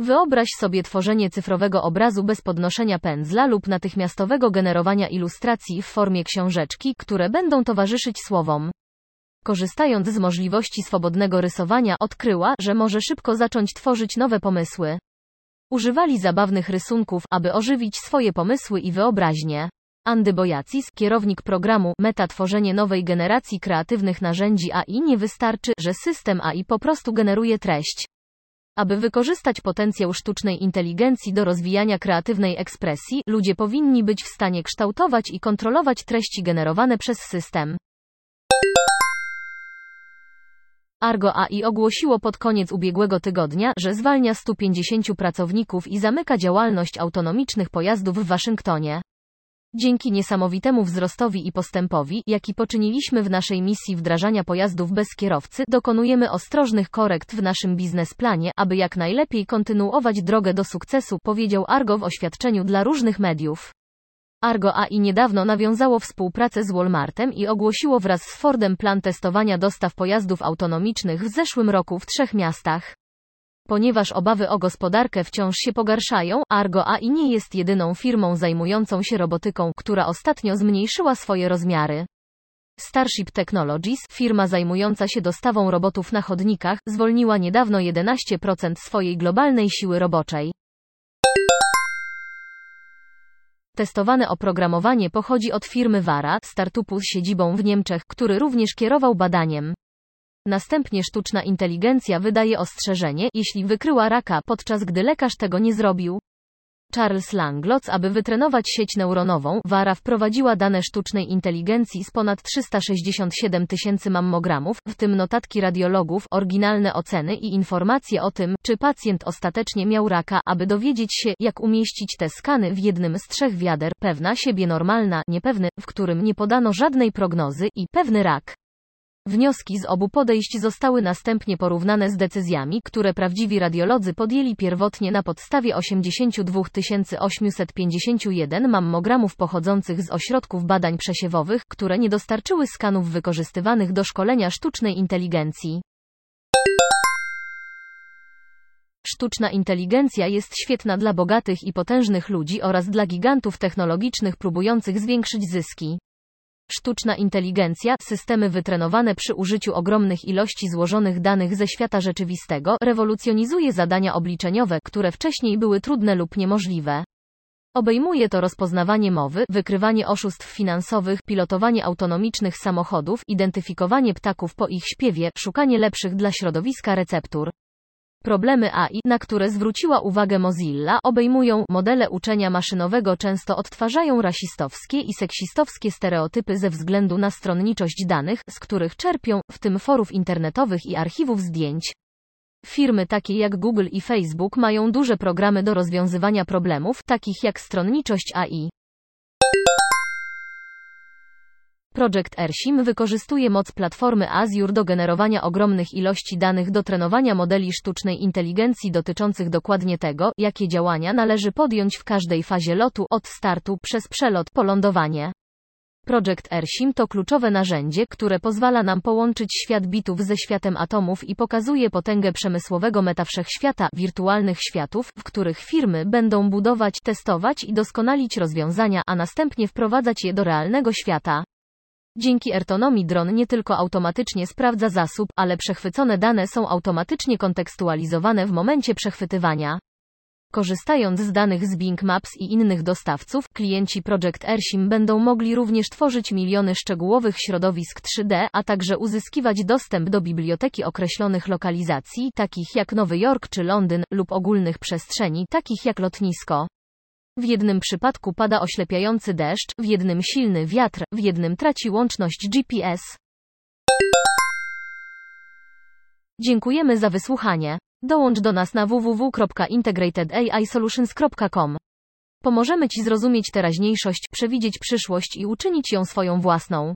Wyobraź sobie tworzenie cyfrowego obrazu bez podnoszenia pędzla lub natychmiastowego generowania ilustracji w formie książeczki, które będą towarzyszyć słowom. Korzystając z możliwości swobodnego rysowania, odkryła, że może szybko zacząć tworzyć nowe pomysły. Używali zabawnych rysunków, aby ożywić swoje pomysły i wyobraźnię. Andy Bojacis, kierownik programu Meta tworzenie nowej generacji kreatywnych narzędzi AI nie wystarczy, że system AI po prostu generuje treść. Aby wykorzystać potencjał sztucznej inteligencji do rozwijania kreatywnej ekspresji, ludzie powinni być w stanie kształtować i kontrolować treści generowane przez system. Argo AI ogłosiło pod koniec ubiegłego tygodnia, że zwalnia 150 pracowników i zamyka działalność autonomicznych pojazdów w Waszyngtonie. Dzięki niesamowitemu wzrostowi i postępowi, jaki poczyniliśmy w naszej misji wdrażania pojazdów bez kierowcy, dokonujemy ostrożnych korekt w naszym biznesplanie, aby jak najlepiej kontynuować drogę do sukcesu, powiedział Argo w oświadczeniu dla różnych mediów. Argo AI niedawno nawiązało współpracę z Walmartem i ogłosiło wraz z Fordem plan testowania dostaw pojazdów autonomicznych w zeszłym roku w trzech miastach. Ponieważ obawy o gospodarkę wciąż się pogarszają, Argo AI nie jest jedyną firmą zajmującą się robotyką, która ostatnio zmniejszyła swoje rozmiary. Starship Technologies, firma zajmująca się dostawą robotów na chodnikach, zwolniła niedawno 11% swojej globalnej siły roboczej. Testowane oprogramowanie pochodzi od firmy Vara, startupu z siedzibą w Niemczech, który również kierował badaniem. Następnie sztuczna inteligencja wydaje ostrzeżenie, jeśli wykryła raka, podczas gdy lekarz tego nie zrobił. Charles Langlots, aby wytrenować sieć neuronową, Vara wprowadziła dane sztucznej inteligencji z ponad 367 tysięcy mammogramów, w tym notatki radiologów, oryginalne oceny i informacje o tym, czy pacjent ostatecznie miał raka, aby dowiedzieć się, jak umieścić te skany w jednym z trzech wiader, pewna siebie normalna, niepewny, w którym nie podano żadnej prognozy, i pewny rak. Wnioski z obu podejść zostały następnie porównane z decyzjami, które prawdziwi radiolodzy podjęli pierwotnie na podstawie 82 851 mammogramów pochodzących z ośrodków badań przesiewowych, które nie dostarczyły skanów wykorzystywanych do szkolenia sztucznej inteligencji. Sztuczna inteligencja jest świetna dla bogatych i potężnych ludzi oraz dla gigantów technologicznych próbujących zwiększyć zyski. Sztuczna inteligencja, systemy wytrenowane przy użyciu ogromnych ilości złożonych danych ze świata rzeczywistego, rewolucjonizuje zadania obliczeniowe, które wcześniej były trudne lub niemożliwe. Obejmuje to rozpoznawanie mowy, wykrywanie oszustw finansowych, pilotowanie autonomicznych samochodów, identyfikowanie ptaków po ich śpiewie, szukanie lepszych dla środowiska receptur. Problemy AI, na które zwróciła uwagę Mozilla, obejmują modele uczenia maszynowego często odtwarzają rasistowskie i seksistowskie stereotypy ze względu na stronniczość danych, z których czerpią, w tym forów internetowych i archiwów zdjęć. Firmy takie jak Google i Facebook mają duże programy do rozwiązywania problemów, takich jak stronniczość AI. Project Ersim wykorzystuje moc platformy Azure do generowania ogromnych ilości danych do trenowania modeli sztucznej inteligencji dotyczących dokładnie tego, jakie działania należy podjąć w każdej fazie lotu, od startu, przez przelot, po lądowanie. Project Ersim to kluczowe narzędzie, które pozwala nam połączyć świat bitów ze światem atomów i pokazuje potęgę przemysłowego metawszechświata, wirtualnych światów, w których firmy będą budować, testować i doskonalić rozwiązania, a następnie wprowadzać je do realnego świata. Dzięki ertonomii dron nie tylko automatycznie sprawdza zasób, ale przechwycone dane są automatycznie kontekstualizowane w momencie przechwytywania. Korzystając z danych z Bing Maps i innych dostawców, klienci Project Ersim będą mogli również tworzyć miliony szczegółowych środowisk 3D, a także uzyskiwać dostęp do biblioteki określonych lokalizacji, takich jak Nowy Jork czy Londyn, lub ogólnych przestrzeni, takich jak lotnisko. W jednym przypadku pada oślepiający deszcz, w jednym silny wiatr, w jednym traci łączność GPS. Dziękujemy za wysłuchanie. Dołącz do nas na www.integratedAIsolutions.com. Pomożemy Ci zrozumieć teraźniejszość, przewidzieć przyszłość i uczynić ją swoją własną.